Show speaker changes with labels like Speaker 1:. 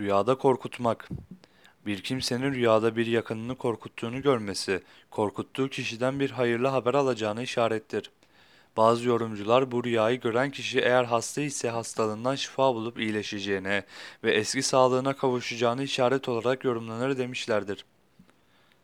Speaker 1: Rüyada korkutmak. Bir kimsenin rüyada bir yakınını korkuttuğunu görmesi, korkuttuğu kişiden bir hayırlı haber alacağını işarettir. Bazı yorumcular bu rüyayı gören kişi eğer hasta ise hastalığından şifa bulup iyileşeceğine ve eski sağlığına kavuşacağını işaret olarak yorumlanır demişlerdir.